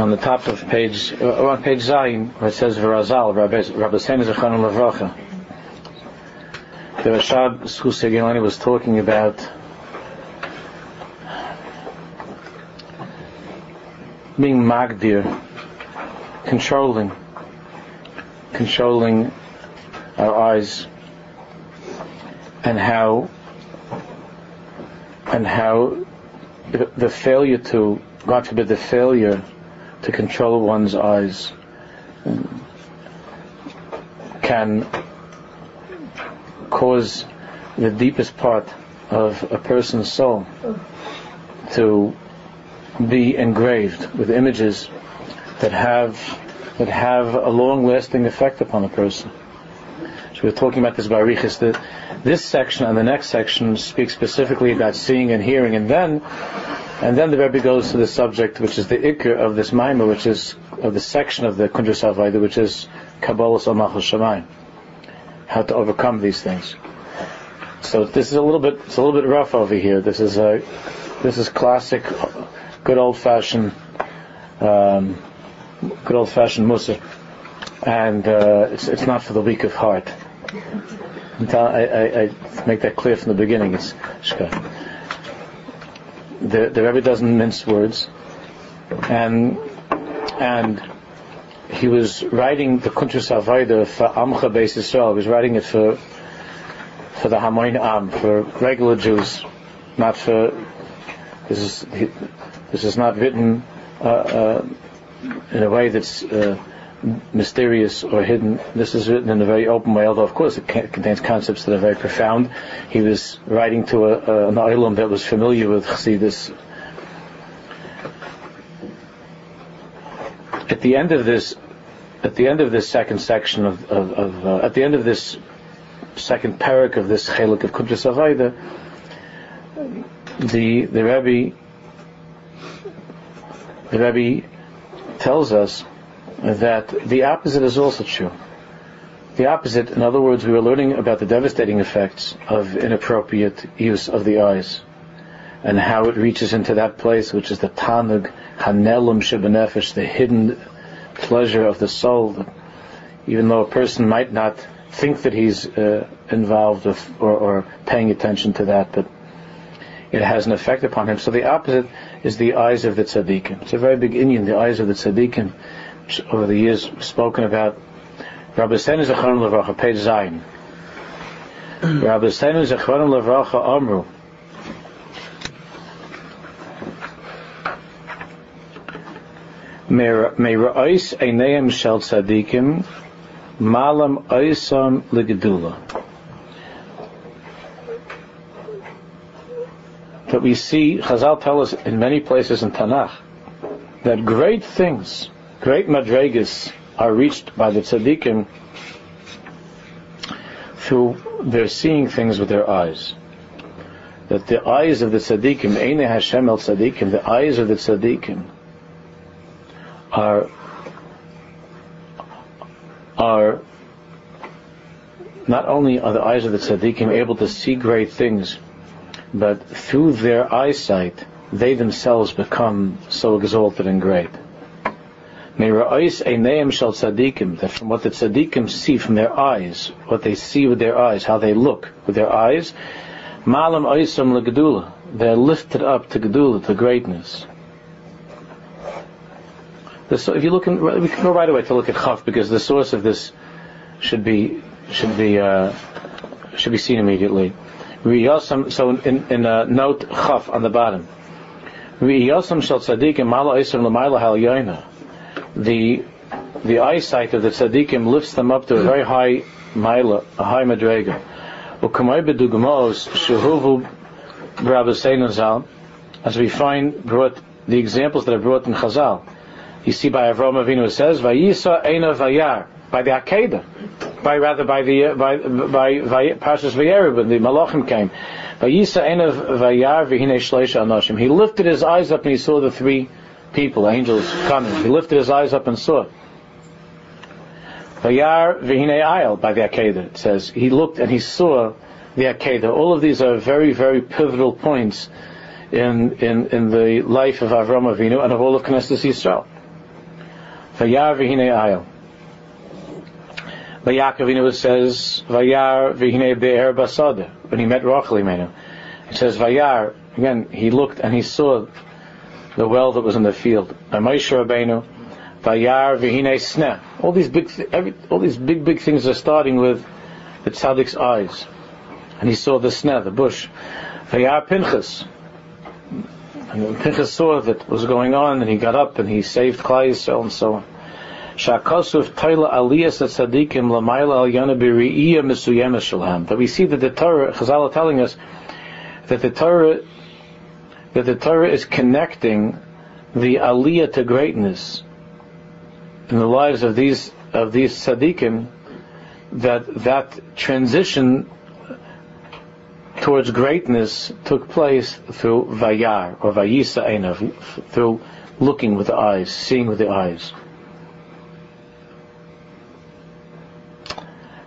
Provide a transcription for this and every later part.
on the top of page, uh, on page Zayin, where it says Virazal, Rabbi Sen Zechon Levracha. The Rashab Schuster was talking about being magdir, controlling, controlling our eyes, and how, and how the, the failure to, God forbid, the failure to control one's eyes um, can cause the deepest part of a person's soul to be engraved with images that have that have a long-lasting effect upon a person. So we're talking about this barichis that this section and the next section speak specifically about seeing and hearing, and then and then the Rebbe goes to the subject, which is the ikr of this maima, which is of the section of the Kundras which is Kabbalah Salmachal Shemayim, how to overcome these things. So this is a little bit, it's a little bit rough over here. This is a, this is classic, good old fashioned, um, good old fashioned Mussar, and uh, it's, it's not for the weak of heart. I, I, I, make that clear from the beginning. It's shka the, the Rebbe doesn't mince words, and and he was writing the Kuntras Avaida for Amcha Beis Yisrael. He was writing it for for the Hamoin Am, for regular Jews, not for this is this is not written uh, uh, in a way that's uh, mysterious or hidden. This is written in a very open way, although of course it contains concepts that are very profound. He was writing to a, a, an island that was familiar with Chassidus. At the end of this, at the end of this second section of, of, of uh, at the end of this second parak of this chelik of Kuntras Avaida, the the Rebbe the Rebbe tells us that the opposite is also true. The opposite, in other words, we were learning about the devastating effects of inappropriate use of the eyes and how it reaches into that place which is the tanug hanelum shebenefesh, the hidden pleasure of the soul. Even though a person might not think that he's uh, involved with, or, or, paying attention to that, but it has an effect upon him. So the opposite is the eyes of the tzaddikim. It's a very big Indian, the eyes of the tzaddikim over the years spoken about. Rabbi Senu Zechron Levracha, page Zayin. Rabbi Senu Zechron Levracha Amru. Meira'is Eineim Shel Tzadikim Malam Oisam Ligedula. That we see, Chazal tell us in many places in Tanakh, that great things great madregas are reached by the tzaddikim through their seeing things with their eyes. That the eyes of the tzaddikim, Eine Hashem el tzaddikim, the eyes of the tzaddikim are are not only are the eyes of the tzaddikim able to see great things, but through their eyesight, they themselves become so exalted and great. That from what the tzaddikim see from their eyes, what they see with their eyes, how they look with their eyes, malam oisam legedula, they're lifted up to gedula, to greatness. So if you look, in, we can go right away to look at chaf because the source of this should be should be uh, should be seen immediately. So in, in uh, note chaf on the bottom, shel tzaddikim mala oisam l'mayla hal yoina the the eyesight of the tzaddikim lifts them up to a very high mila, a high madrega. As we find brought the examples that are brought in Chazal. You see by Avraham Avinu it says, Vayisa Eina Vayar, by the Akedah, by rather by the, by, by, by Parshas Vayeira, when the Malachim came. Vayisa Eina Vayar Vihine Shleisha Anoshim. He lifted his eyes up and he saw the three people, angels coming. He lifted his eyes up and saw. Vayar v'hine ayel by the Akedah. It says he looked and he saw the Akedah. All of these are very, very pivotal points in in, in the life of Avram Avinu and of all of Knesset Yisrael. Vayar v'hine ayel. Yaakov, it says, Vayar v'hine be'er basada. When he met Rachel, Imenu. It says, Vayar, again, he looked and he saw the well that was in the field. By Moshe Rabbeinu, Vayar v'hine sneh. All these big, every, all these big, big things are starting with the tzaddik's eyes. And he saw the sneh, the bush. Vayar Pinchas. And Pinchas saw that was going on, and he got up and he saved Klal Yisrael and so on. Shakosuf Taila Aliyas Tzadikim Lamaila Al Yana Biriya Misuyema Shalham. That we see that the Torah, Chazal are telling us that the Torah, that the Torah is connecting the Aliyah to greatness in the lives of these of these tzaddikim, that that transition towards greatness took place through vayar or vayisa einav, through looking with the eyes, seeing with the eyes.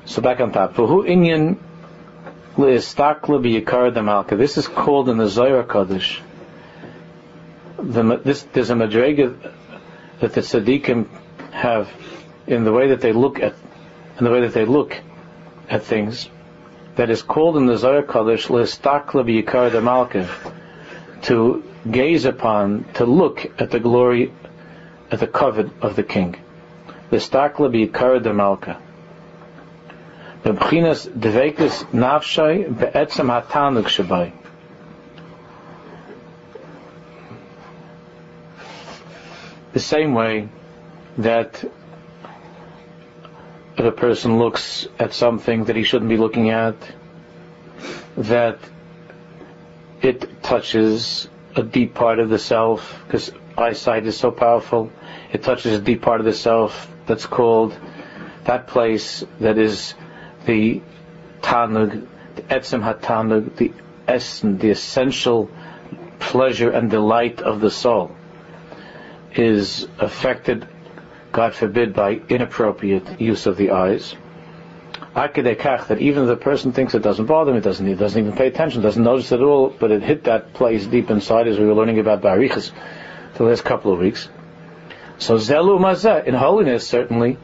So back on top. Who inyan biyikar. This is called in the Zohar Kodesh. The, this, there's a madrega that the tzaddikim have in the way that they look at, in the way that they look at things that is called in the Zohar Kodesh Listakla B'Yikar Malka, to gaze upon, to look at the glory, at the covet of the king. Listakla B'Yikar Malka. B'Bchinas Dveikus Nafshay Be'etzem HaTanuk Shabai. The same way that a person looks at something that he shouldn't be looking at, that it touches a deep part of the self, because eyesight is so powerful, it touches a deep part of the self that's called that place that is the tanug, the etzem hatanug, the essence, the essential pleasure and delight of the soul, is affected God forbid, by inappropriate use of the eyes. Akidekach, that even the person thinks it doesn't bother him, it doesn't, he doesn't even pay attention, doesn't notice it at all, but it hit that place deep inside as we were learning about Barichas the last couple of weeks. So Zelu Mazeh, in holiness certainly,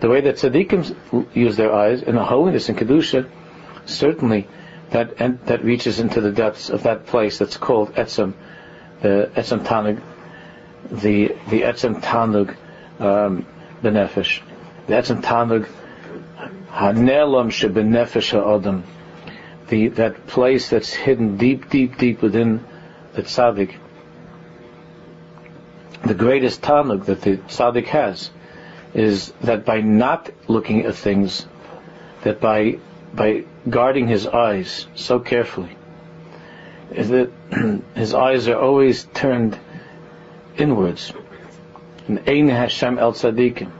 the way that tzaddikim use their eyes, in the holiness and Kedusha, certainly that and, that reaches into the depths of that place that's called Etzem, the Etzem Tanug, the, the Etzem Tanug, um, benefesh. That's in Tanug Hanelam shebenefesh ha'adam. The that place that's hidden deep, deep, deep within the tzaddik. The greatest tanug that the tzaddik has is that by not looking at things, that by by guarding his eyes so carefully, is that his eyes are always turned inwards and Ein Hashem El Tzadikim.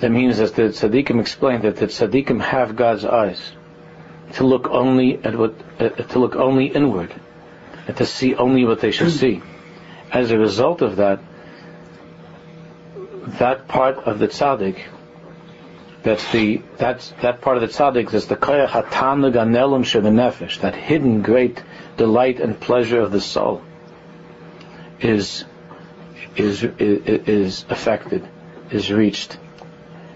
That means, that the Tzadikim explained, that the Tzadikim have God's eyes to look only at what, uh, to look only inward, and to see only what they should see. As a result of that, that part of the tzaddik, that's the that's that part of the tzaddik is the koyach hatanug anelum nefesh, that hidden great delight and pleasure of the soul, is is, is, affected, is reached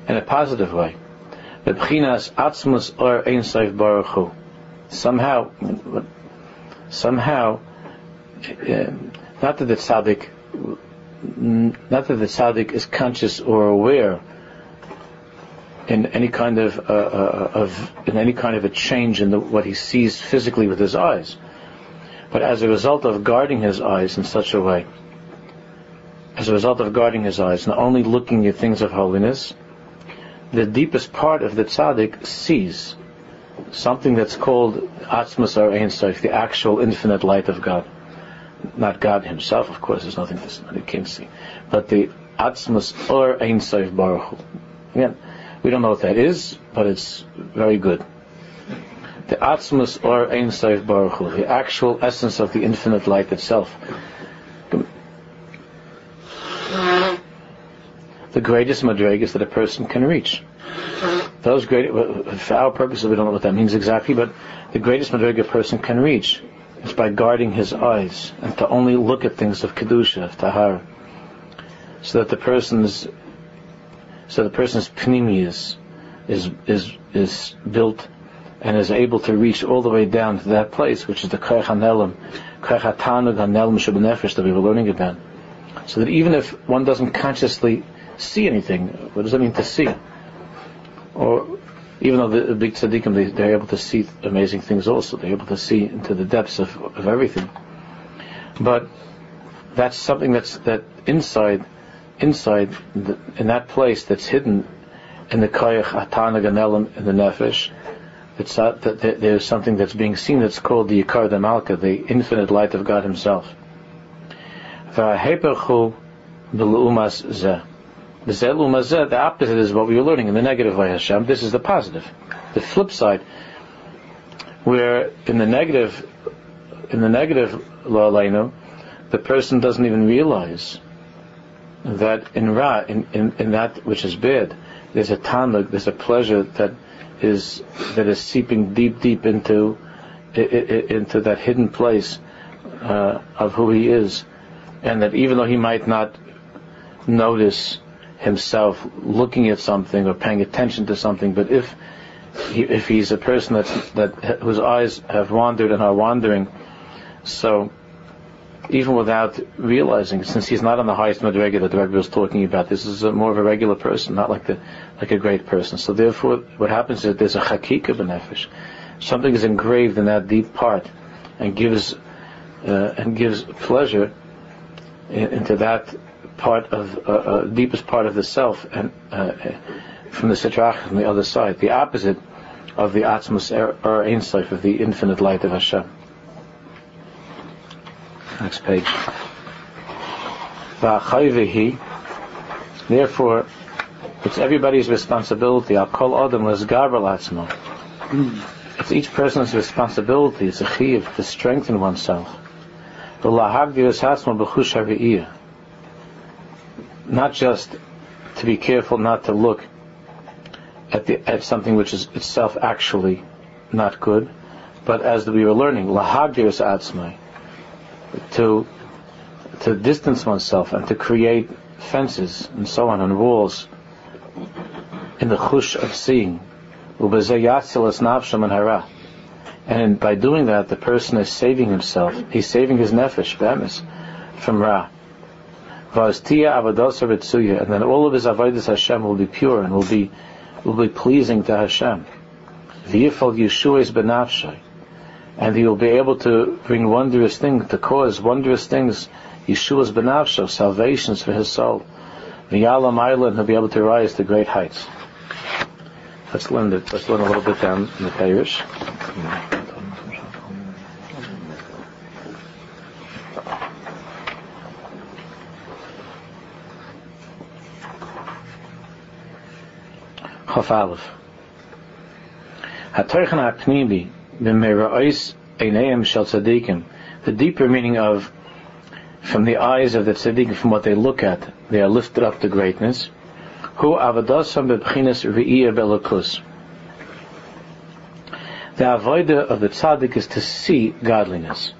in a positive way. B'chinas atzmus or ein seif baruch Somehow, somehow, uh, not that the tzaddik, not that the tzaddik is conscious or aware in any kind of, uh, uh, of in any kind of a change in the, what he sees physically with his eyes, but as a result of guarding his eyes in such a way as a result of guarding his eyes and only looking at things of holiness, the deepest part of the tzaddik sees something that's called Atzmas or Ein the actual infinite light of God. Not God himself, of course, there's nothing that he can see. But the Atzmas or Ein Baruch Again, we don't know what that is, but it's very good. The Atzmas or Ein Sof Baruch the actual essence of the infinite light itself. the greatest madrigas that a person can reach. Those great, for our purposes, we don't know what that means exactly, but the greatest madriga a person can reach is by guarding his eyes and to only look at things of kedusha, of tahar. so that the person's so the person's pneumius is is is built and is able to reach all the way down to that place, which is the Koyach HaNelim, Koyach HaTanug HaNelim Shabbanefesh that we were learning about. So that even if one doesn't consciously see anything, what does that mean to see? Or even though the big tzaddikim, they, are able to see amazing things also. They're able to see into the depths of, of everything. But that's something that's that inside, inside the, in that place that's hidden in the koyach atana ganelim in the nefesh. It's uh, that, that there's something that's being seen that's called the Yikar de Malka, the infinite light of God Himself. The opposite is what we were learning in the negative way Hashem. This is the positive. The flip side, where in the negative, in the negative law the person doesn't even realize that in Ra, in, in, in that which is bad, there's a tanug, there's a pleasure that is that is seeping deep, deep into into that hidden place uh, of who he is, and that even though he might not notice himself looking at something or paying attention to something, but if he, if he's a person that's, that whose eyes have wandered and are wandering, so even without realizing, since he's not on the highest madrega that the Rebbe was talking about, this is a, more of a regular person, not like the like a great person. So therefore, what happens is there's a chakika benefesh. Something is engraved in that deep part, and gives uh, and gives pleasure in, into that part of uh, uh, deepest part of the self, and uh, from the sitrach from the other side, the opposite of the atzmus or er, er, ein of the infinite light of Hashem. Next page. Therefore, it's everybody's responsibility. Call Adam as It's each person's responsibility. It's a chiv to strengthen oneself. Not just to be careful not to look at the at something which is itself actually not good, but as we were learning, lahagdius atzmai, to to distance oneself and to create fences and so on and walls in the chush of seeing. And by doing that, the person is saving himself. He's saving his nefesh, bemis, from ra. And then all of his avodas Hashem will be pure and will be will be pleasing to Hashem. V'yifal Yeshua benafshay and he will be able to bring wondrous things, to cause wondrous things, Yeshua's benavsho, salvations for his soul. V'yalam island, he'll be able to rise to great heights. Let's learn, the, let's learn a little bit down in the parish. Chaf Aleph. The deeper meaning of from the eyes of the tzaddik, from what they look at, they are lifted up to greatness. Who avadasam bebchinas re'iyah belakus. The avodah of the tzaddik is to see godliness.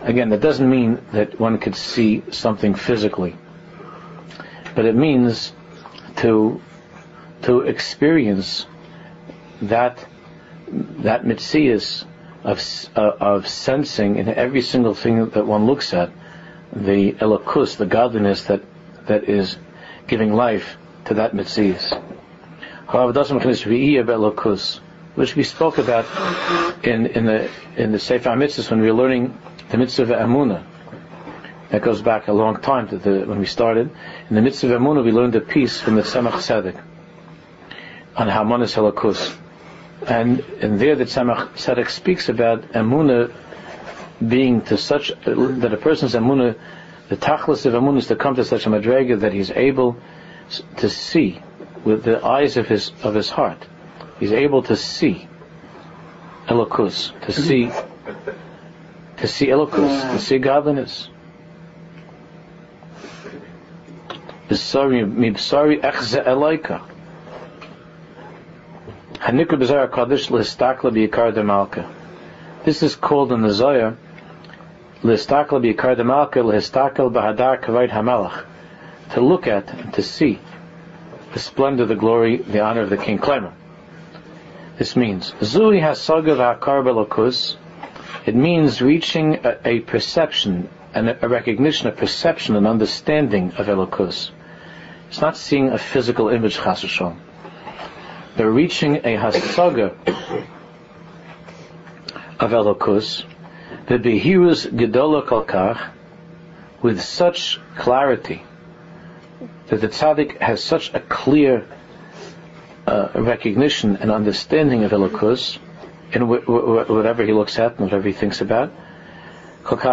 Again, that doesn't mean that one could see something physically, but it means to to experience that that mitzias of, uh, of sensing in every single thing that one looks at, the elokus, the godliness that, that is giving life to that mitzias. Which we spoke about in, in the in the Sefer Mitzvahs when we were learning the mitzvah of Amunah. That goes back a long time to the, when we started. In the mitzvah of Amunah, we learned a piece from the Tzemach Tzedek on Hamonis Elokus. And in there, the Tzedek speaks about Emuna being to such that a person's Emuna, the tachlis of Emuna is to come to such a madrega that he's able to see with the eyes of his of his heart. He's able to see elokus, to see to see elokus, to see godliness. Sorry, echze elaika. Hanikra B'Zohar Kodesh Listakla B'Yikar Demalka. This is called in the Zohar Listakla B'Yikar Demalka Listakla B'Hadar Kavayt Hamelach. to look at and to see the splendor, the glory, the honor of the king Klemer. This means Zui Hasaga V'Akar It means reaching a, a perception and a, recognition, a perception, an understanding of Elokus. It's not seeing a physical image, Chasashon. They're reaching a Hasaga of Elokus, the Behirus Gedola Kalkach, with such clarity that the tzaddik has such a clear uh, recognition and understanding of Elokus in whatever he looks at and whatever he thinks about. It's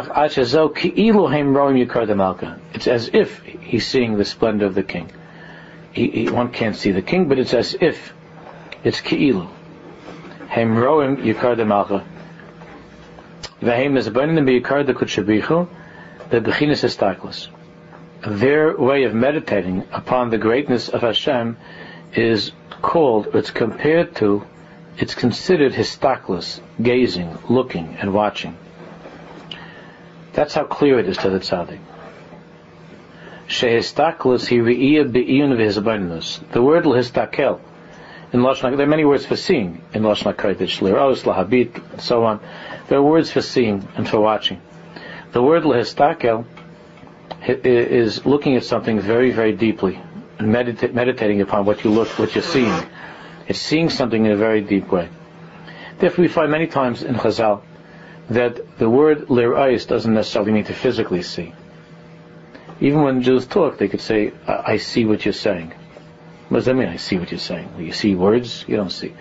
as if he's seeing the splendor of the king. He, he, one can't see the king, but it's as if it's ki'ilu. Hem roim yikar de malka. V'hem is abundant b'yikar de kutshabichu, the bechinas estaklis. Their way of meditating upon the greatness of Hashem is called, it's compared to, it's considered histaklis, gazing, looking, and watching. That's how clear it is to the tzaddik. Shehistaklis he re'iyah be'iyun v'hizabinus. The word l'histakel, in Lashon there are many words for seeing in Lashon HaKodesh, liros, lahabit, and so on. There are words for seeing and for watching. The word l'histakel is looking at something very, very deeply and medita- meditating upon what you look, what you're seeing. It's seeing something in a very deep way. Therefore, we find many times in Chazal that the word lir'ais doesn't necessarily mean to physically see. Even when Jews talk, they could say, I, I see what you're saying. What does that mean, I see what you're saying? Well, you see words? You don't see.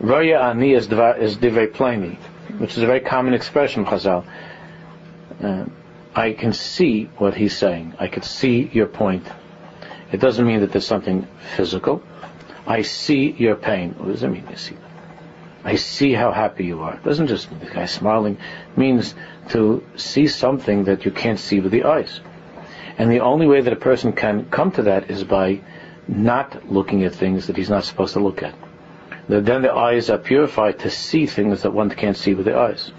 Raya ani is divrei plani, which is a very common expression, Chazal. Uh, I can see what he's saying. I can see your point. It doesn't mean that there's something physical. I see your pain. What does it mean? I see I see how happy you are. It doesn't just mean the guy smiling. It means to see something that you can't see with the eyes. And the only way that a person can come to that is by not looking at things that he's not supposed to look at. Then the eyes are purified to see things that one can't see with the eyes.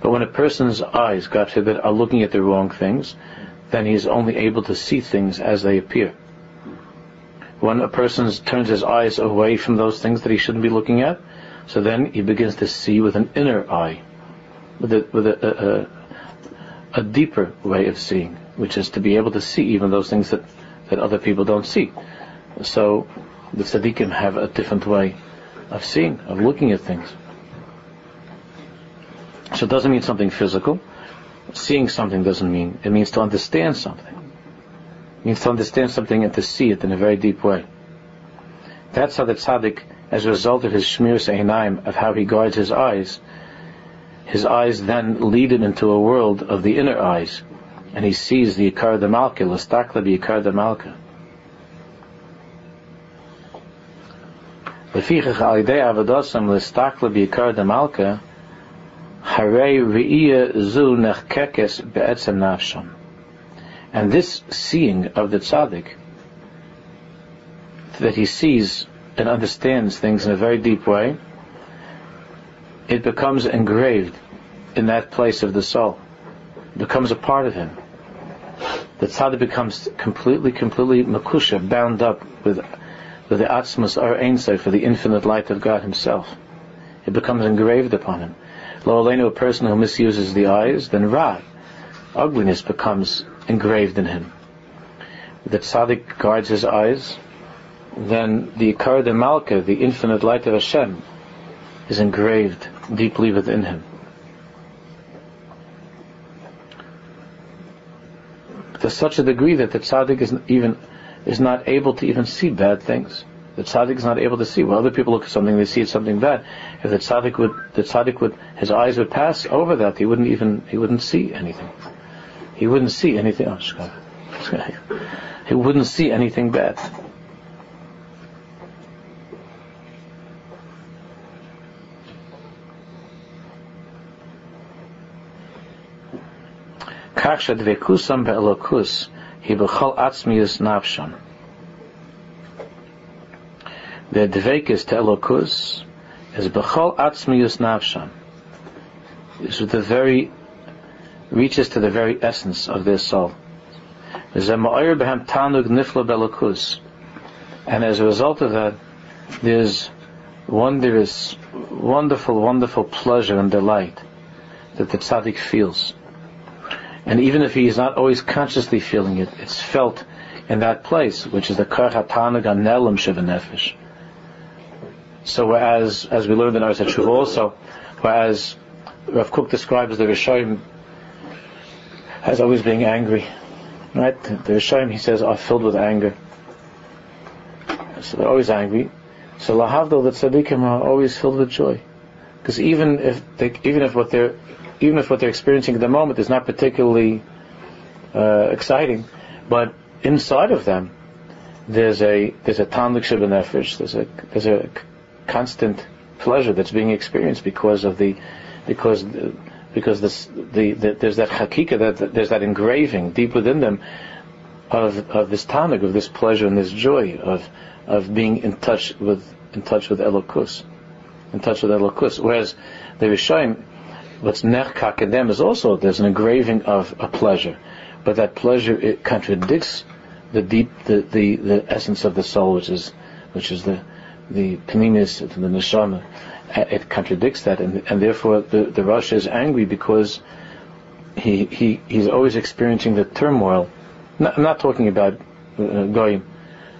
But when a person's eyes, God forbid, are looking at the wrong things, then he's only able to see things as they appear. When a person turns his eyes away from those things that he shouldn't be looking at, so then he begins to see with an inner eye, with a, with a, a, a deeper way of seeing, which is to be able to see even those things that, that other people don't see. So the tzaddikim have a different way of seeing, of looking at things. So it doesn't mean something physical. Seeing something doesn't mean, it means to understand something. It means to understand something and to see it in a very deep way. That's how the tzaddik, as a result of his shmir seinaim, of how he guards his eyes, his eyes then lead him into a world of the inner eyes, and he sees the Ikar de Malka, Lastakla the Ikar de Malka. Lefichach al idei avadosam Lastakla the Ikar de Malka, zu nafsham. And this seeing of the tzaddik, that he sees and understands things in a very deep way, it becomes engraved in that place of the soul. It becomes a part of him. The tzaddik becomes completely, completely makusha, bound up with, with the atzmas or ein for the infinite light of God Himself. It becomes engraved upon him. Lo a person who misuses the eyes, then Ra, ugliness becomes engraved in him. The tzaddik guards his eyes, then the Ikar de Malka, the infinite light of Hashem, is engraved deeply within him. To such a degree that the tzaddik is even is not able to even see bad things. The tzaddik is not able to see. When other people look at something, they see it's something bad. If the tzaddik would, the tzaddik would, his eyes would pass over that, he wouldn't even, he wouldn't see anything. He wouldn't see anything. Oh, he wouldn't see anything bad. Kach vekusam be'elokus hi b'chol atzmius nafsham. The dveikis to Elokus is b'chol atzmius nafsham. Is the very reaches to the very essence of their soul. And as a result of that, there's wondrous, wonderful, wonderful pleasure and delight that the tzaddik feels. And even if he is not always consciously feeling it, it's felt in that place, which is the karch hatanag anelim nefesh. So whereas, as we learned in our Tshuva also, whereas Rav Kook describes the Rishonim as always being angry, right? The Rishonim, he says, are filled with anger. So they're always angry. So lahavdol, the tzaddikim are always filled with joy. Because even if they, even if what they're, even if what they're experiencing at the moment is not particularly uh, exciting, but inside of them, there's a there's a tanlik nefesh, there's a there's a constant pleasure that's being experienced because of the because because this, the, the, there's that hakika that there's that engraving deep within them of of this tanuk of this pleasure and this joy of of being in touch with in touch with Elokus, in touch with Elokus. Whereas the Rishayim, what's nechkak in them is also there's an engraving of a pleasure, but that pleasure it contradicts the deep the, the, the essence of the soul, which is which is the the pnimis, the neshama. It contradicts that, and, and therefore the the Rosh is angry because he he he's always experiencing the turmoil. I'm not talking about uh, goyim.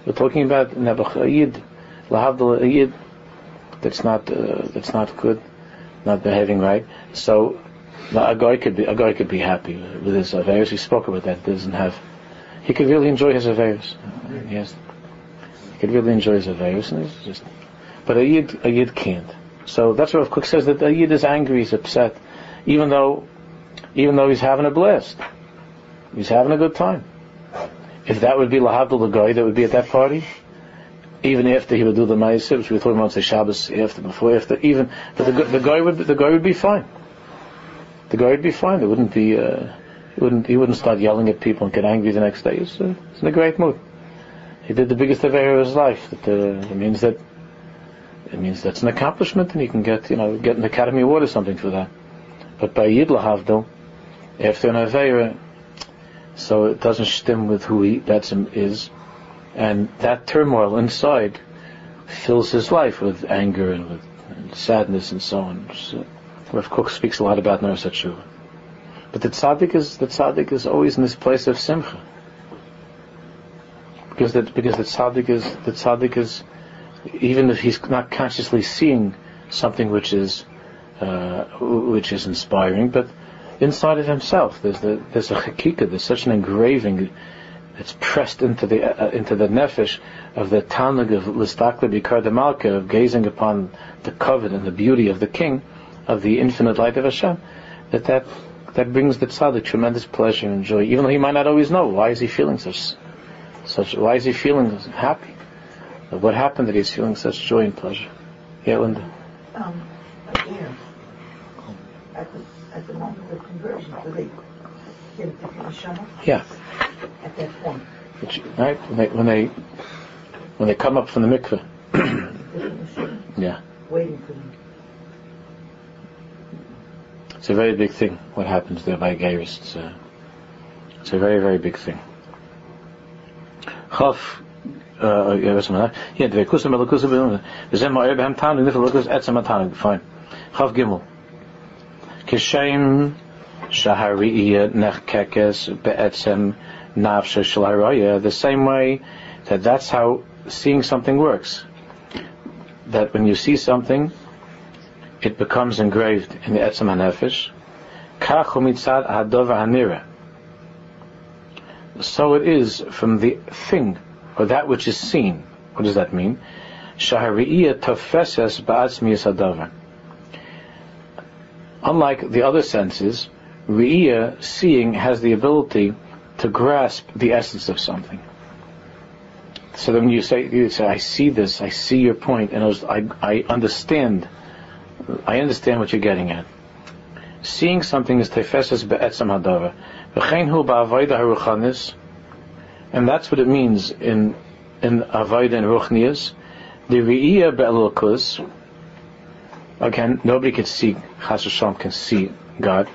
We're talking about Nebuchadnezzar, lahavdal yid. That's not uh, that's not good, not behaving right. So a guy could be a guy could be happy with his affairs. We spoke about that. Doesn't have he could really enjoy his affairs. Yes, he could really enjoy his it's just. But a yid, a yid can't. So that's what Kook says that a yid is angry, he's upset, even though, even though he's having a blast, he's having a good time. If that would be lahavdul the guy that would be at that party, even after he would do the ma'aseh, which we thought about say Shabbos after, before, after, even, but the, the guy would the guy would be fine. The guy would be fine. It wouldn't be. Uh, he wouldn't, he wouldn't start yelling at people and get angry the next day. He's, uh, he's in a great mood. He did the biggest affair of his life. That, uh, it means that it means that's an accomplishment, and he can get you know get an Academy Award or something for that. But by Yid Lahavdil, after an Aveira, so it doesn't stem with who he that's him is, and that turmoil inside fills his life with anger and with and sadness and so on. So, Rav Kook speaks a lot about Narasat but the tzaddik is the tzaddik is always in this place of simcha. Because that because the tzaddik is the tzaddik is even if he's not consciously seeing something which is uh, which is inspiring, but inside of himself there's the, there's a chakika, there's such an engraving that's pressed into the uh, into the nefesh of the tanug of listakle bikar malka of gazing upon the covet and the beauty of the king of the infinite light of Hashem that that that brings the tzaddik tremendous pleasure and joy, even though he might not always know why is he feeling such, such. Why is he feeling happy? What happened that he's feeling such joy and pleasure? Yeah, Linda. Um, again, at the, at the moment of conversion, do they a different? Yeah. At that point. Which, right when they when they when they come up from the mikveh. yeah. Waiting for them. It's a very big thing what happens there by Gairis. It's a, it's a very, very big thing. Chaf, uh, yeah, dveikusa melakusa b'ilma. V'zem ma'ir b'hem tanug, nifel lukus etzem tanug. Fine. Chaf gimel. Kishem shahariya nechkekes be'etzem nafsha shalaraya. The same way that that's how seeing something works. That when you see something, it becomes engraved in the Etzem HaNefesh. Kachu mitzad hadover hanira. So it is from the thing, or that which is seen. What does that mean? Shahariya tofeses ba'atzmiyas hadover. Unlike the other senses, Re'iyah, seeing, has the ability to grasp the essence of something. So then when you say, you say, I see this, I see your point, and I, I understand I understand what you're getting at. Seeing something is tefeses be'etzam hadava. V'chein hu ba'avoida haruchanis, and that's what it means in in avoida and ruchnias. The re'iyah be'elokus, again, nobody can see, Chas can see God.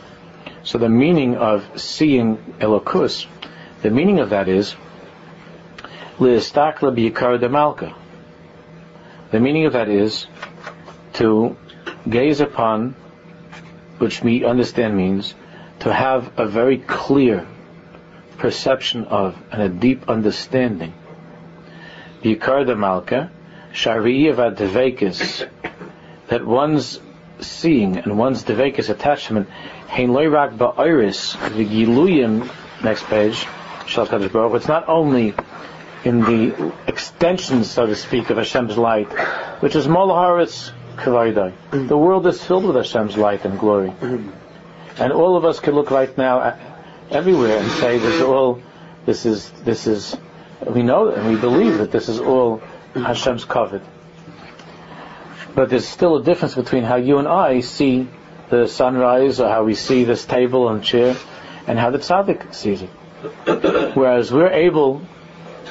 So the meaning of seeing elokus The meaning of that is Li'istakla b'yikar de malka. The meaning of that is to gaze upon, which we understand means to have a very clear perception of and a deep understanding. B'yikar de malka, that one's seeing and one's devekis attachment, hein loirak ba'iris, v'giluyim, next page, it's not only in the extension, so to speak, of Hashem's light, which is Molaharis Kavaidai. The world is filled with Hashem's light and glory. And all of us can look right now everywhere and say this all this is this is we know and we believe that this is all Hashem's covered. But there's still a difference between how you and I see the sunrise or how we see this table and chair and how the tzaddik sees it. Whereas we're able,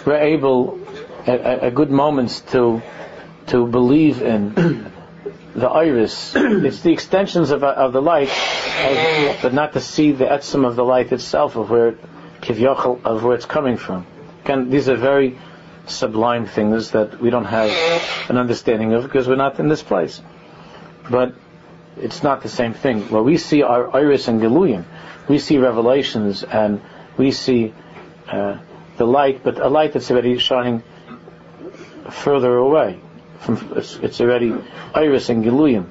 we're able at, at good moments to to believe in the iris. It's the extensions of, of the light, but not to see the etzim of the light itself, of where kivyachal, of where it's coming from. Again, these are very sublime things that we don't have an understanding of because we're not in this place. But it's not the same thing. Well, we see our iris and geluyim, we see revelations and we see uh, the light, but a light that's already shining further away. From, it's, it's already iris and giluyim.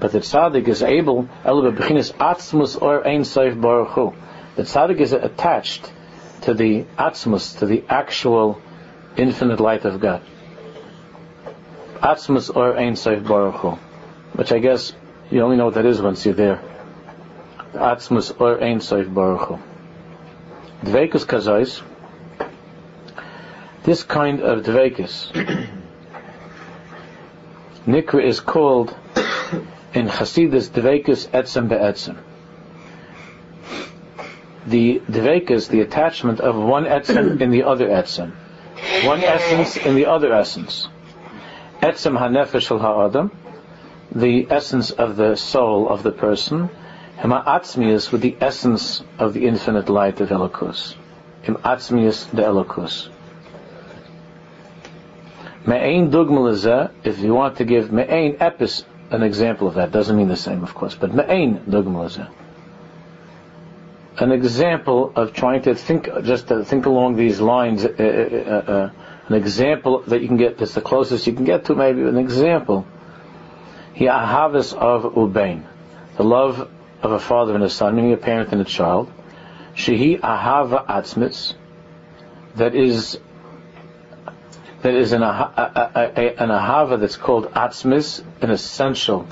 But the tzaddik is able, The tzaddik is attached to the atzmus, to the actual infinite light of God. Atzmus or ein seif baruch Which I guess you only know what that is once you're there. Atzmus or ein seif baruch Dvekus kazais, this kind of dvekus, Nikra is called in Hasidus dvekus etzem be'etzem. The dvekus, the attachment of one etzem in the other etzem. One essence in the other essence. Etzem hanefesh ha'adam, the essence of the soul of the person, Hema atzmius with the essence of the infinite light of Elokus. Him atzmius the Elokus. Me'ain dugma if you want to give me'ain epis an example of that, doesn't mean the same, of course, but me'ain dugma An example of trying to think, just to think along these lines, uh, uh, uh, uh, an example that you can get, that's the closest you can get to maybe, an example. He ahavis of ubain, the love of a father and a son, meaning a parent and a child, shehi ahava atzmis, that is that is an, a, a, a, an ahava that's called atzmis, an essential,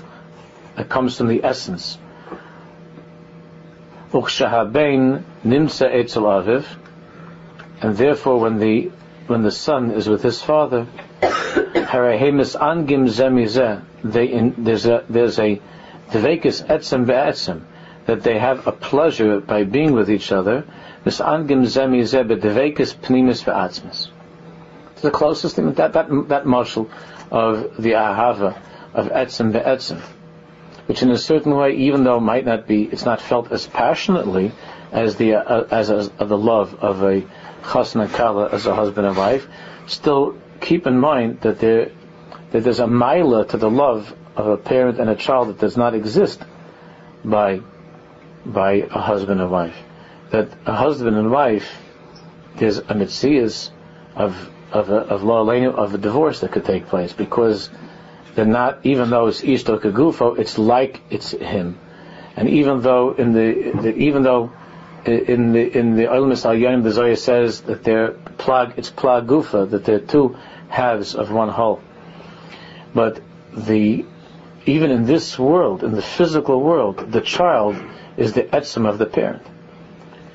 that comes from the essence. Ukshahabein nimsa etzel aviv, and therefore when the when the son is with his father, harahemis angim zemizeh, there's a there's a Dvekus etzem be'etzem, that they have a pleasure by being with each other. Misangim zemi zebe dvekus pnimis ve'atzmis. It's the closest thing that that that marshal of the ahava of etzem be'etzem, which in a certain way, even though it might not be, it's not felt as passionately as the uh, as, as the love of a chasna kala as a husband and wife. Still, keep in mind that there that there's a mila to the love of a parent and a child that does not exist by by a husband and wife. That a husband and wife, there's a mitzias of of a, of law of a divorce that could take place because they're not even though it's ishto kagufo, it's like it's him, and even though in the, the even though in the in the Olmus the Zoya says that they're plag it's plag gufa that they're two halves of one whole, but the even in this world, in the physical world, the child is the etzem of the parent.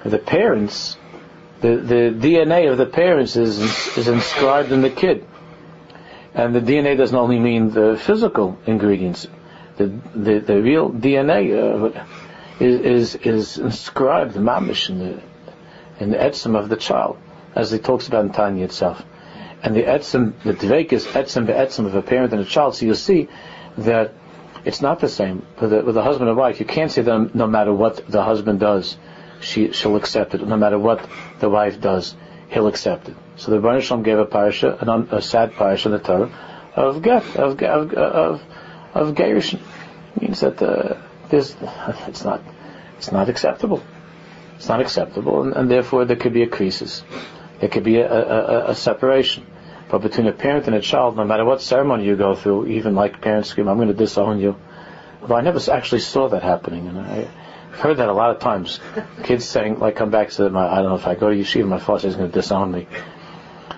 The parents, the, the DNA of the parents is, is inscribed in the kid. And the DNA doesn't only mean the physical ingredients. The, the, the real DNA uh, is, is, is inscribed, mamish, in the, in the etzem of the child, as he talks about in Tanya itself. And the etzem, the dvek is etzem be'etzem of a parent and a child. So you'll see that it's not the same with a, with husband and wife. You can't say that no matter what the husband does, she, she'll accept it. No matter what the wife does, he'll accept it. So the Baruch Shalom gave a parasha, an, a sad parasha in the Torah, of get, of, of, of, of means that uh, it's not, it's not acceptable. It's not acceptable, and, and therefore there could be a crisis. There could be a, a, a, separation. But between a parent and a child, no matter what ceremony you go through, even like parents scream, I'm going to disown you. Although I never actually saw that happening, and I've heard that a lot of times. Kids saying, like, come back to my, I don't know, if I go to yeshiva, my father is going to disown me.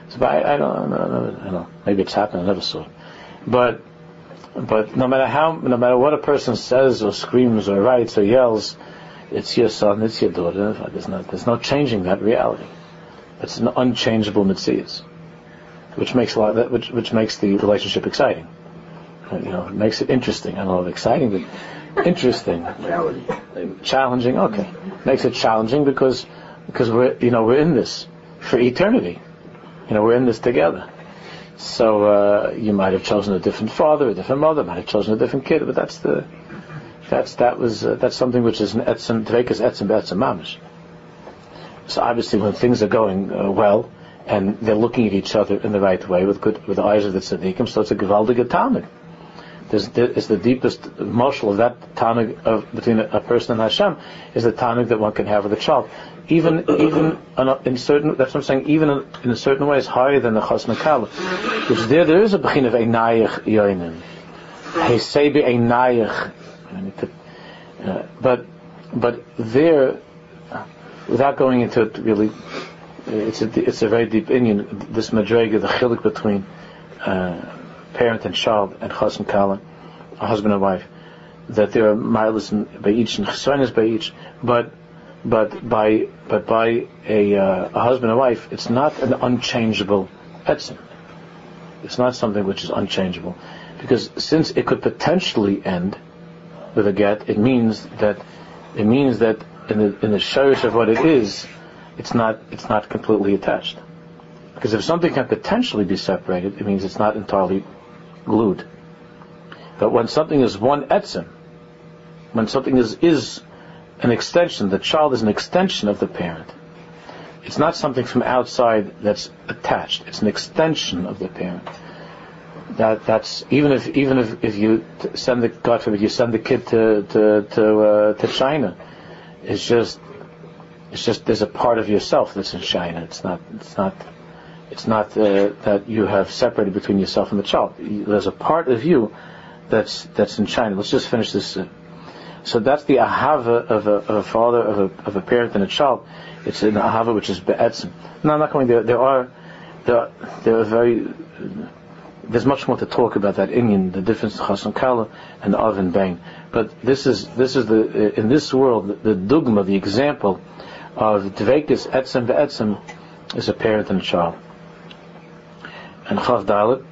So, but I, I, don't, I, don't, I don't know. Maybe it's happened. I never saw it. But, but no matter how, no matter what a person says or screams or writes or yells, it's your son, it's your daughter. There's no, there's no changing that reality. It's an unchangeable metzius, which makes that, which, which makes the relationship exciting. You know, it makes it interesting. I don't know if exciting, but interesting, challenging. Okay, makes it challenging because because we're you know we're in this for eternity. You know, we're in this together. So uh, you might have chosen a different father, a different mother, might have chosen a different kid, but that's the that's that was uh, that's something which is an etzem dvekas etzem be'etzem mamish. So obviously, when things are going uh, well and they're looking at each other in the right way with good with the eyes of the tzaddikim, so it's a gewaldige. There's, it's the deepest mashal of that tanug of between a, a, person and Hashem is the tanug that one can have with a child. Even even in certain that's what I'm saying. Even in, a certain way, it's higher than the chasna kala, which there there is a bechin of einayich yoinin, hesebi einayich uh, but but there, without going into it really, it's a it's a very deep inyan. This madrega, the chilik between uh, parent and child and chasm kala, a husband and wife, that there are miles by each and chesronis by each, but but by but by a, uh, a husband and wife, it's not an unchangeable etzim. It's not something which is unchangeable, because since it could potentially end with a get, it means that it means that in the in the of what it is, it's not it's not completely attached. Because if something can potentially be separated, it means it's not entirely glued. But when something is one etzim, when something is is an extension, the child is an extension of the parent. It's not something from outside that's attached. It's an extension of the parent that that's even if even if, if you send the God forbid you send the kid to to to uh, to China, it's just it's just there's a part of yourself that's in China. It's not it's not it's not uh, that you have separated between yourself and the child. There's a part of you that's that's in China. Let's just finish this. So that's the ahava of a, of a father, of a, of a parent and a child. It's an ahava which is be'etzim. No, I'm not going there. There are there are, there are very there's much more to talk about that inyan, the difference between Chassan Kala and Av and Bain. But this is this is the in this world the dogma, the example of Dvekis Etzem Ve'etzem is a parent and a child. And Chav Dalit.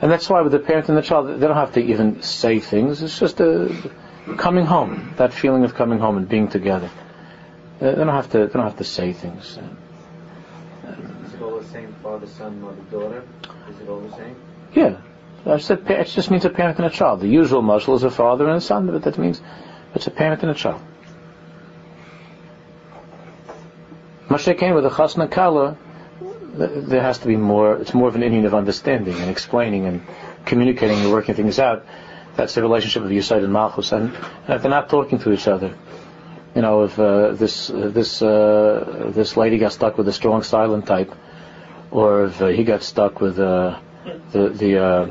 And that's why with the parent and the child, they don't have to even say things. It's just a coming home, that feeling of coming home and being together. They don't have to. They don't have to say things. Is it all the same? Father, son, mother, daughter. Is it all the same? Yeah. It just means a parent and a child. The usual mashal is a father and a son, but that means it's a parent and a child. Moshe came with a chasna kala. There has to be more. It's more of an inyan of understanding and explaining and communicating and working things out. That's the relationship of Yisrael and Malchus, and if they're not talking to each other, you know, if uh, this uh, this uh, this lady got stuck with a strong silent type, or if uh, he got stuck with uh, the the, uh,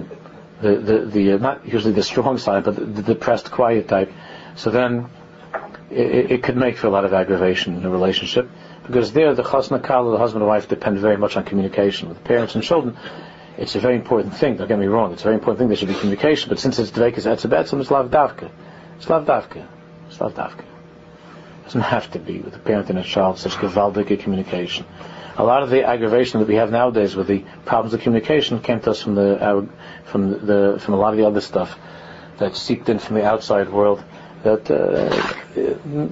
the the the uh, not usually the strong side, but the, depressed, quiet type, so then it, it, could make for a lot of aggravation in a relationship because there the chasna the husband and wife, depend very much on communication with parents and children. It's a very important thing. Don't get me wrong. It's a very important thing. There should be communication. But since it's dvekas etzebet, it's lav davka. It's lav davka. It's lav davka It doesn't have to be with a parent and a child such gewaldige communication. A lot of the aggravation that we have nowadays with the problems of communication came to us from the from the from a lot of the other stuff that seeped in from the outside world. That uh,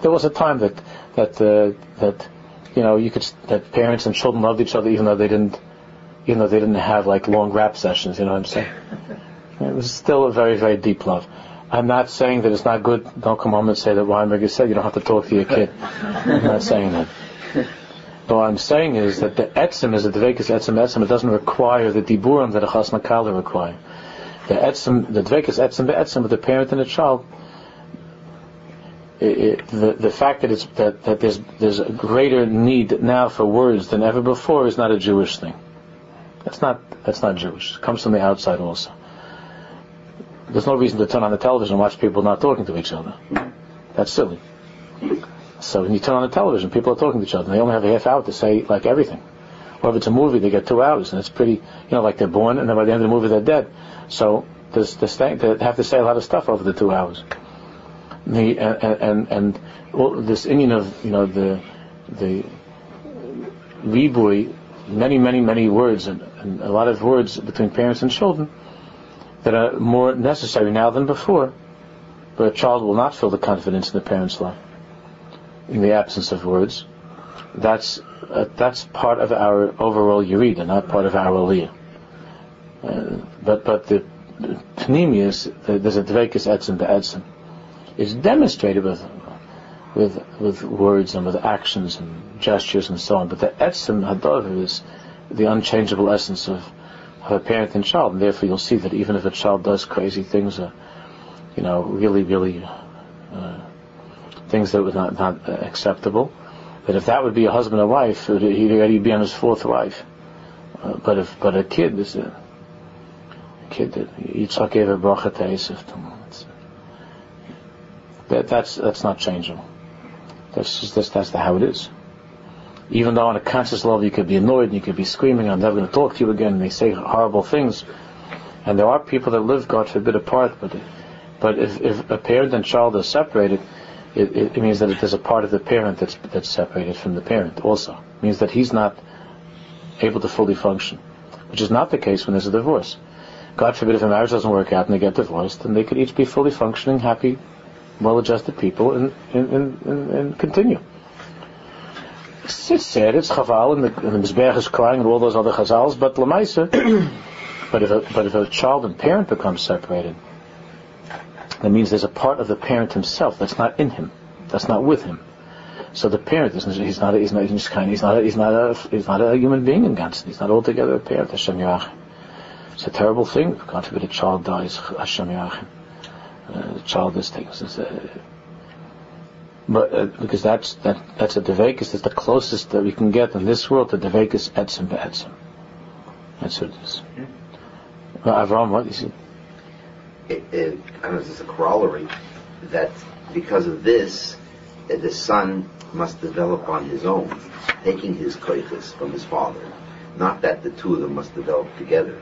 there was a time that that uh, that you know you could that parents and children loved each other even though they didn't even though they didn't have like long rap sessions. You know what I'm saying? It was still a very very deep love. I'm not saying that it's not good. Don't come home and say that Weinberger said you don't have to talk to your kid. I'm not saying that. But what I'm saying is that the etzim is a dvekas etzim etzim. It doesn't require the diburim that a chas makala require. The etzim, the dvekas etzim etzim with the parent and the child. It, it, the the fact that it's that, that there's there's a greater need now for words than ever before is not a Jewish thing. That's not that's not Jewish. It comes from the outside also. There's no reason to turn on the television and watch people not talking to each other. That's silly. So when you turn on the television, people are talking to each other. And they only have a half hour to say like everything. Or if it's a movie, they get two hours, and it's pretty, you know, like they're born, and then by the end of the movie they're dead. So there's this thing they have to say a lot of stuff over the two hours. The and and, and this inyan of you know the the ribui, many many many words and, and a lot of words between parents and children that are more necessary now than before. But a child will not feel the confidence in the parent's love in the absence of words. That's uh, that's part of our overall Yerida, not part of our Aliyah. Uh, but but the Pnimius, the, there's a Dvekas Etzim Be'etzim, is demonstrated with with with words and with actions and gestures and so on. But the Etzim Hadov is the unchangeable essence of, of a parent and child, and therefore you'll see that even if a child does crazy things, uh, you know, really really uh, things that were not not acceptable But if that would be a husband and wife, he'd be on his fourth wife. Uh, but if but a kid is a, a kid that Yitzchak gave a bracha to Esav that that's that's not changeable. That's just that's, that's the, how it is. Even though on a conscious level you could be annoyed and you could be screaming, "I'm never going to talk to you again," and they say horrible things, and there are people that live, God forbid, apart. But but if, if a parent and child are separated, it, it, means that there's a part of the parent that's that's separated from the parent. Also, it means that he's not able to fully function, which is not the case when there's a divorce. God forbid if a marriage doesn't work out and they get divorced, then they could each be fully functioning, happy, well-adjusted people and and, and, and, continue. It's sad, it's chaval, and the, and the Mizbeach is crying, and all those other chazals, but lamaisa. but if a, but if a child and parent become separated, that means there's a part of the parent himself that's not in him, that's not with him. So the parent is he's not he's not he's kind he's not a, he's not a he's not a human being in Gansen. He's not altogether a parent. Hashem Yirachim. It's a terrible thing. God forbid a child dies. Hashem Yirachim. Uh, the child is taken. Uh, but uh, because that's that that's a devekus. That's the closest that we can get in this world to devekus etzim be'etzim. That's what it is. Well, Avram, what you see? It, it, I don't know, it's a corollary that because of this, uh, the son must develop on his own, taking his koiches from his father. Not that the two of them must develop together.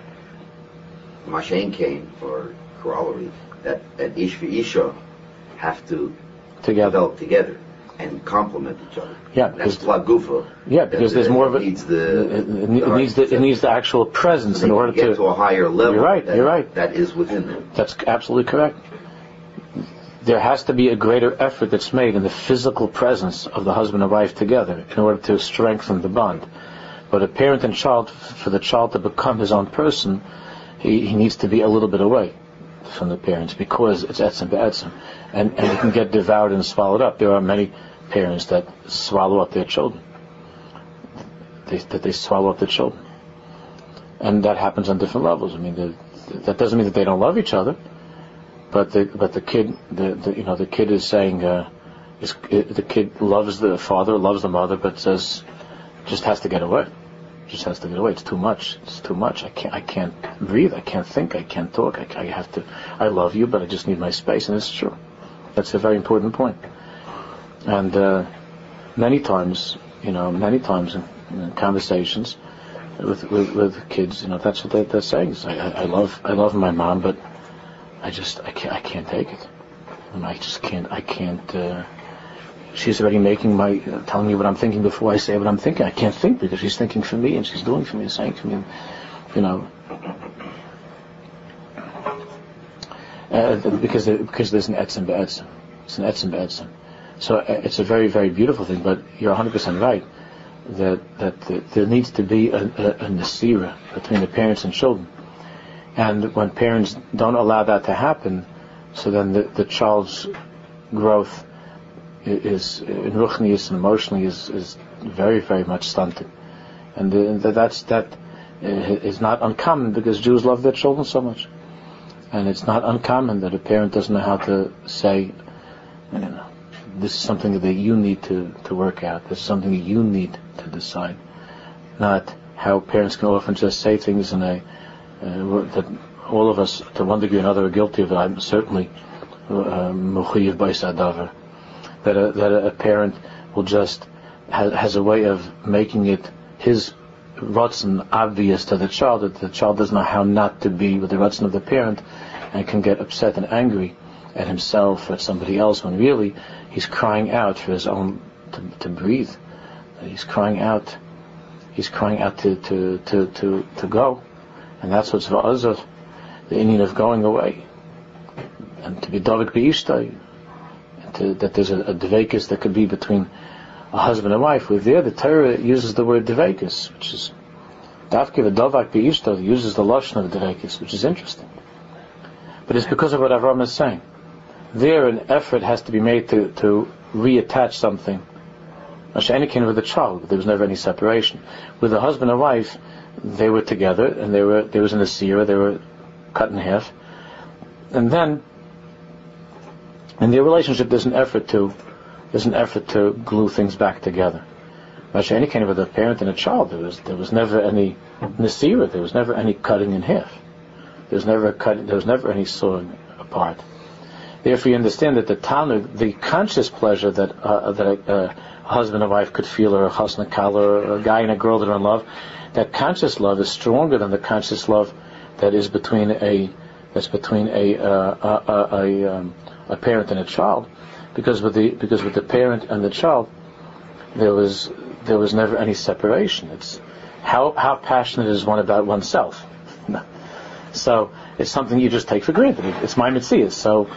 Mashain came, or corollary, that, that Ish for Isha have to together. develop together and complement each other. Yeah, that's because, Gufa. Yeah, because there's more of it. Needs the, it, it, it needs the it needs the actual presence so in order get to, to a higher level. You're right. That, you're right. That is within them. That's absolutely correct. There has to be a greater effort that's made in the physical presence of the husband and wife together in order to strengthen the bond. But a parent and child, for the child to become his own person, he, he needs to be a little bit away from the parents because it's etzim be'etzim, and and it can get devoured and swallowed up. There are many parents that swallow up their children. They, that they swallow up their children, and that happens on different levels. I mean, the, that doesn't mean that they don't love each other, but the but the kid, the, the you know, the kid is saying, uh, is, the kid loves the father, loves the mother, but says, just has to get away. Just has to get away. It's too much. It's too much. I can't. I can't breathe. I can't think. I can't talk. I, I have to. I love you, but I just need my space, and it's true. That's a very important point. And uh, many times, you know, many times in, conversations with, with, with kids, you know, that's what they, they're saying. I, I love I love my mom, but I just I can't I can't take it. And I just can't I can't. Uh, she's already making my uh, telling me what I'm thinking before I say what I'm thinking. I can't think because she's thinking for me and she's doing for me and saying to me, you know. Uh, because because there's an etzim be'etzim. It's an etzim be'etzim. So uh, it's a very, very beautiful thing, but you're 100% right that, that the, there needs to be a, a, a nasira between the parents and children. And when parents don't allow that to happen, so then the, the child's growth is in ruchnius and emotionally is, is very very much stunted, and the, that's that uh, not uncommon because Jews love their children so much, and it's not uncommon that a parent doesn't know how to say, you know, this is something that you need to, to work out. This is something that you need to decide, not how parents can often just say things and a uh, that all of us, to one degree or another, are guilty of it. I'm certainly muchiyev by sadavar. That a, that a parent will just has, has a way of making it his rotzen obvious to the child that the child doesn't know how not to be with the rotzen of the parent, and can get upset and angry at himself or at somebody else when really he's crying out for his own to, to breathe. He's crying out. He's crying out to to to to, to go, and that's what's va'azav, the inyan of going away, and to be davik beishtai, to, that there's a, a that could be between a husband and wife. With there, the Torah uses the word dvekus, which is dafke the davak beishtai uses the lashon of dvekus, which is interesting. But it's because of what Avram is saying. There, an effort has to be made to, to reattach something. Mashanikin with a child, there was never any separation. With a husband and wife, they were together, and they were there was an asira, they were cut in half, and then in their relationship, there's an effort to there's an effort to glue things back together. Mashanikin with a parent and a child, there was there was never any nasira, there was never any cutting in half. There was never a cut, there was never any sawing apart. Therefore, you understand that the ta'anug, the conscious pleasure that uh, that a, husband and wife could feel, or a chasna kala, or a guy and a girl that are in love, that conscious love is stronger than the conscious love that is between a that's between a uh, a, a, um, a parent and a child, because with the because with the parent and the child, there was there was never any separation. It's how how passionate is one about oneself. so it's something you just take for granted. It's my metzius. So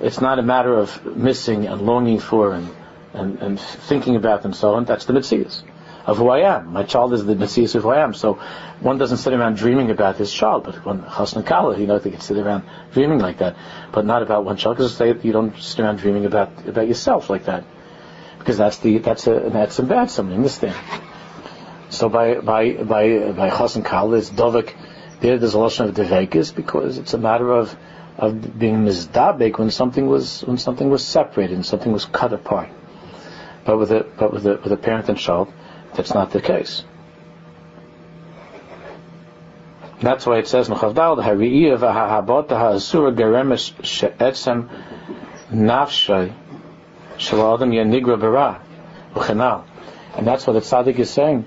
it's not a matter of missing and longing for and, and, and thinking about and so on. That's the metzius of who I am. My child is the metzius of who I am. So one doesn't sit around dreaming about his child, but when chasna kala, you know, they can sit around dreaming like that, but not about one child. Because you don't sit around dreaming about about yourself like that, because that's the that's a that's a bad something. Understand? So by by by by chasna kala, it's dovik. There, there's a lashon of devekis because it's a matter of of being mizdabek when something was when something was separated and something was cut apart. But with a but with a with a parent and child, that's not the case. That's why it says in Chavdal, "Hari'iyah v'ha'abot ha'asura geremes she'etzem nafshay shalom yanigra bara v'chenal." And that's what the tzaddik is saying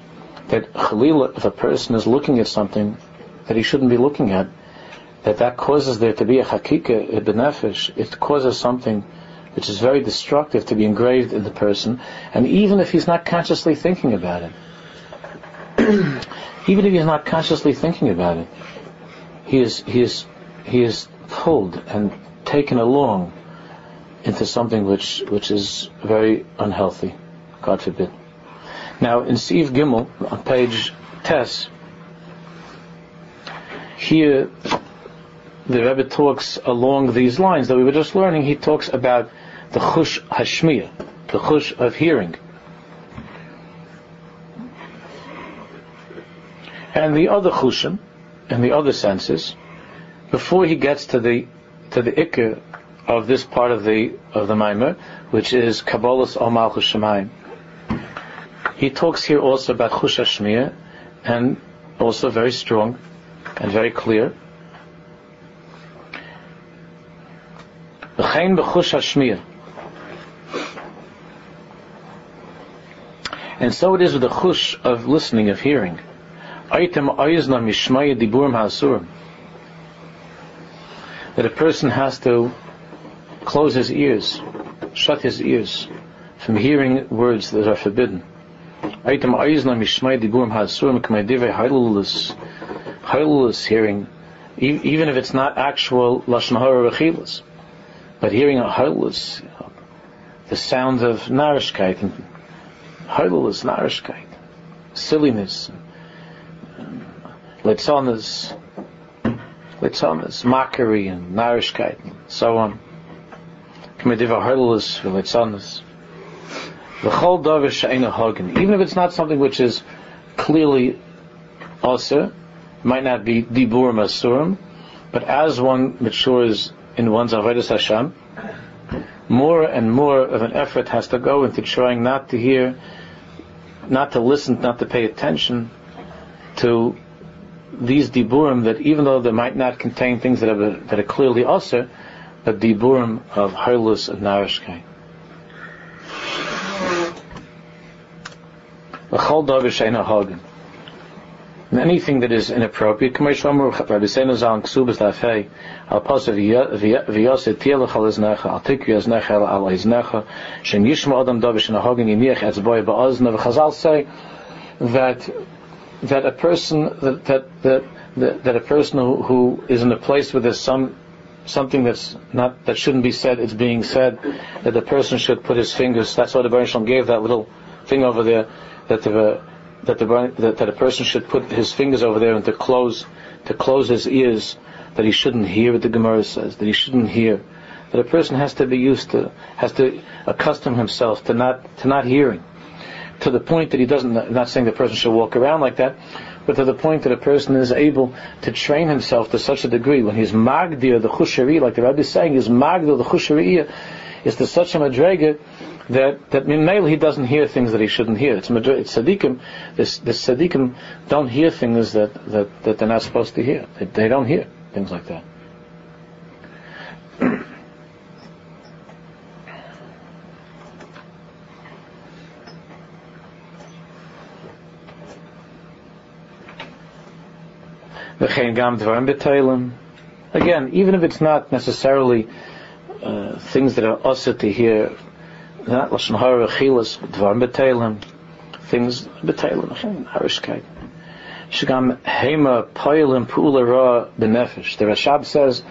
that chalila, if a person is looking at something that he shouldn't be looking at, that that causes there to be a hakika, a benefesh. It causes something which is very destructive to be engraved in the person, and even if he's not consciously thinking about it, even if he's not consciously thinking about it, he is he is he is pulled and taken along into something which which is very unhealthy. God forbid. Now in Siv Gimel on page Tess, here the Rebbe talks along these lines that we were just learning. He talks about the chush hashmiya, the chush of hearing, and the other chushim, and the other senses, before he gets to the to the ikka of this part of the of the Maimer, which is Kabbalah's Omal Shemayim. He talks here also about chush hashmiya, and also very strong and very clear And so it is with the chush of listening, of hearing. Aitem oizna mishmaya diburim ha'asurim. That a person has to close his ears, shut his ears from hearing words that are forbidden. Aitem oizna mishmaya diburim ha'asurim k'meidive hailulus, hailulus hearing, even if it's not actual lashon hara rechilas but hearing a halus, you know, the sounds of narishkeit and halus, narishkeit, silliness, litzonas, litzonas, mockery and narishkeit, and so on. K'mediva harlus v'litzanus. V'chol davar she'ena hagen. Even if it's not something which is clearly also, might not be dibur masurim, but as one matures in one's avodas Hashem, more and more of an effort has to go into trying not to hear, not to listen, not to pay attention to these diburim that even though they might not contain things that are, that are clearly usher, but diburim of harlus and narishkai. L'chol davar she'ena hagen and anything that is inappropriate. Rabbi Seinu Zal Ksubas Lafei Al Pasav Iznecha Al Iznecha Al Iznecha Shem Yishma Adam and V'Chazal say that that a person that that that that, a person who, who is in a place where there's some something that's not that shouldn't be said, it's being said, that the person should put his fingers. That's why the Baruch gave that little thing over there that the that the that, that a person should put his fingers over there and to close to close his ears that he shouldn't hear what the Gemara says that he shouldn't hear. That a person has to be used to has to accustom himself to not to not hearing. To the point that he doesn't I'm not saying the person should walk around like that but to the point that a person is able to train himself to such a degree. When he's magdir the chushari like the rabbi is saying is magdir the chushari is to such a madrega that that Minmail he doesn't hear things that he shouldn't hear. It's it's tzaddikim. This the tzaddikim don't hear things that, that, that they're not supposed to hear. They, they don't hear things like that. Again, even if it's not necessarily uh, things that are also to hear not lashon hara chilas dvar beteilim things beteilim harishkeit shagam hema poilim pula ra benefesh the Rashab says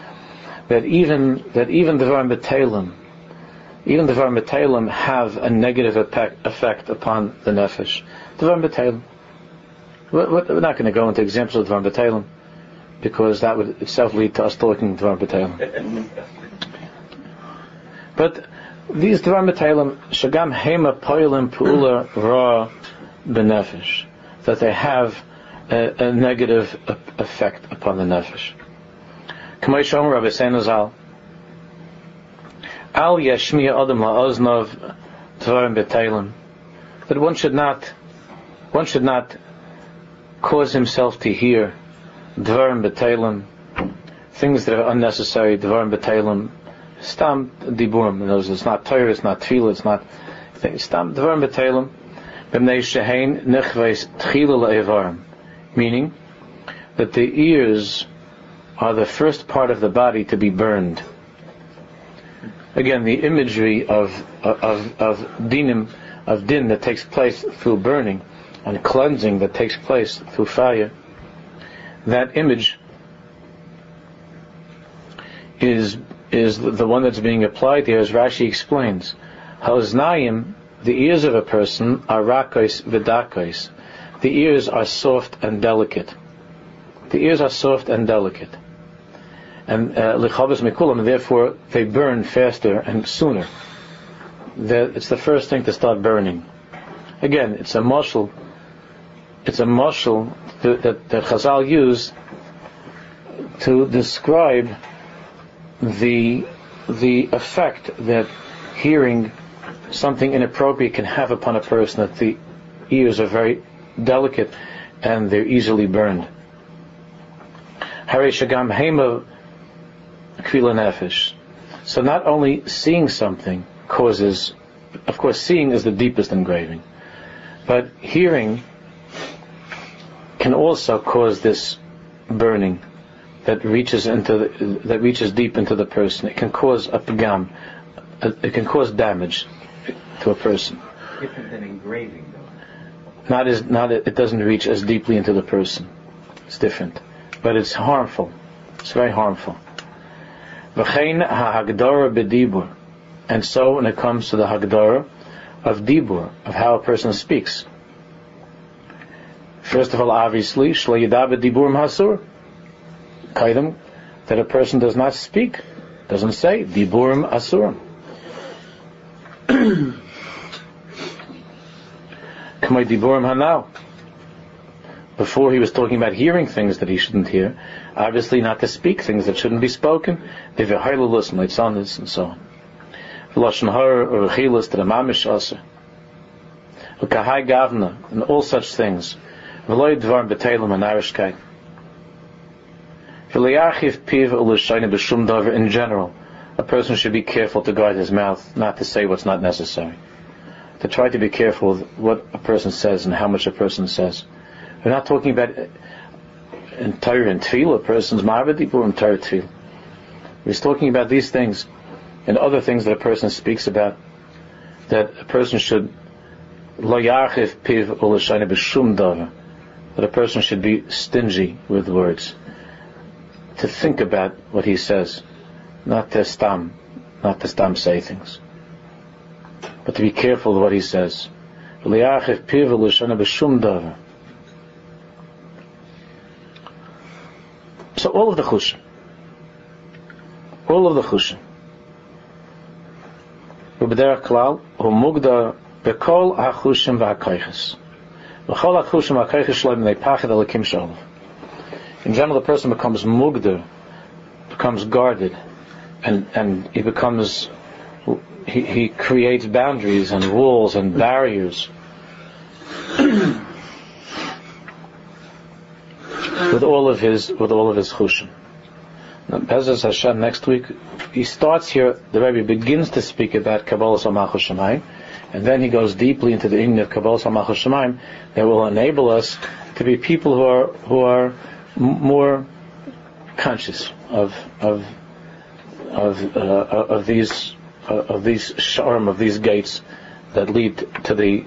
that even that even dvar beteilim even the beteilim have a negative effect upon the nefesh. Dvar beteilim we're not going to go into examples of dvar beteilim because that would itself lead to us talking dvar beteilim but these Dvar Shagam Hema Poilim Pula Ra Benefesh, that they have a, a negative effect upon the Nefesh. Kamay Shom Rabbi Seinazal, Al Yashmiya Adam La'oznov Dvar Betailim, that one should not, one should not cause himself to hear Dvar Betailim, things that are unnecessary, Dvar Betailim, Stam diburim. In other words, it's not Torah, it's not Tefillah, it's not Stam dvarim b'telim. B'mnei shehein nechveis tchila le'evarim. Meaning that the ears are the first part of the body to be burned. Again, the imagery of of of dinim of din that takes place through burning and cleansing that takes place through fire. That image is is the one that's being applied here, as Rashi explains. Hauznayim, the ears of a person, are rakos vidakos. The ears are soft and delicate. The ears are soft and delicate. And lichabas uh, mikulam, therefore they burn faster and sooner. it's the first thing to start burning. Again, it's a mashal. It's a mashal that, that, Chazal use to describe the the effect that hearing something inappropriate can have upon a person that the ears are very delicate and they're easily burned. So not only seeing something causes, of course, seeing is the deepest engraving, but hearing can also cause this burning that reaches into the, that reaches deep into the person. It can cause a pagam. Uh, it can cause damage to a person. Different than engraving, though. Not as not it doesn't reach as deeply into the person. It's different, but it's harmful. It's very harmful. V'chein ha'hagdara b'dibur, and so when it comes to the hagdara of dibur, of how a person speaks. First of all, obviously, shlo yidab dibur hasur kaidim that a person does not speak, doesn't say diburim asurim. Kamay diburim Hanau. Before he was talking about hearing things that he shouldn't hear, obviously not to speak things that shouldn't be spoken, Vivahailulus and Leitzanis and so on. Lashon Har or Chilas to the Mamish Asa. Ukahai Gavna and all such things. V'loy Dvar B'Teilim and Irishkeit. In general. A person should be careful to guard his mouth, not to say what's not necessary. To try to be careful with what a person says and how much a person says. We're not talking about uh, in Torah and Tefillah, a person's Ma'abadipur in Torah Tefillah. We're talking about these things and other things that a person speaks about, that a person should that a person should be stingy with words, to think about what he says, not to stam, not to stam say things, but to be careful of what he says. Lo yachiv piv ulashayna b'shum davar. So all of the chushim, all of the chushim, ובדרך כלל הוא מוגדר בכל החושים והכויכס. בכל החושים והכויכס שלו מפני פחד אלוקים שלו. In general, the person becomes mugder, becomes guarded, and, and he becomes, he, he creates boundaries and walls and barriers uh. with all of his, with all of his chushim. Bezos Hashem next week, he starts here, the Rebbe begins to speak about Kabbalah Samachos Shemaim, and then he goes deeply into the meaning of Kabbalah Shemaim that will enable us to be people who are, who are more conscious of, of, of, uh, of these, uh, of these sharm, of these gates that lead to the,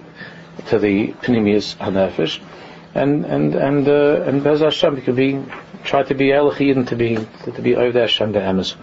to the Pnimius HaNefesh. And, and, and, uh, and Bez Hashem, could be, try to be Elchid and to be, to be over Hashem, the Amazon.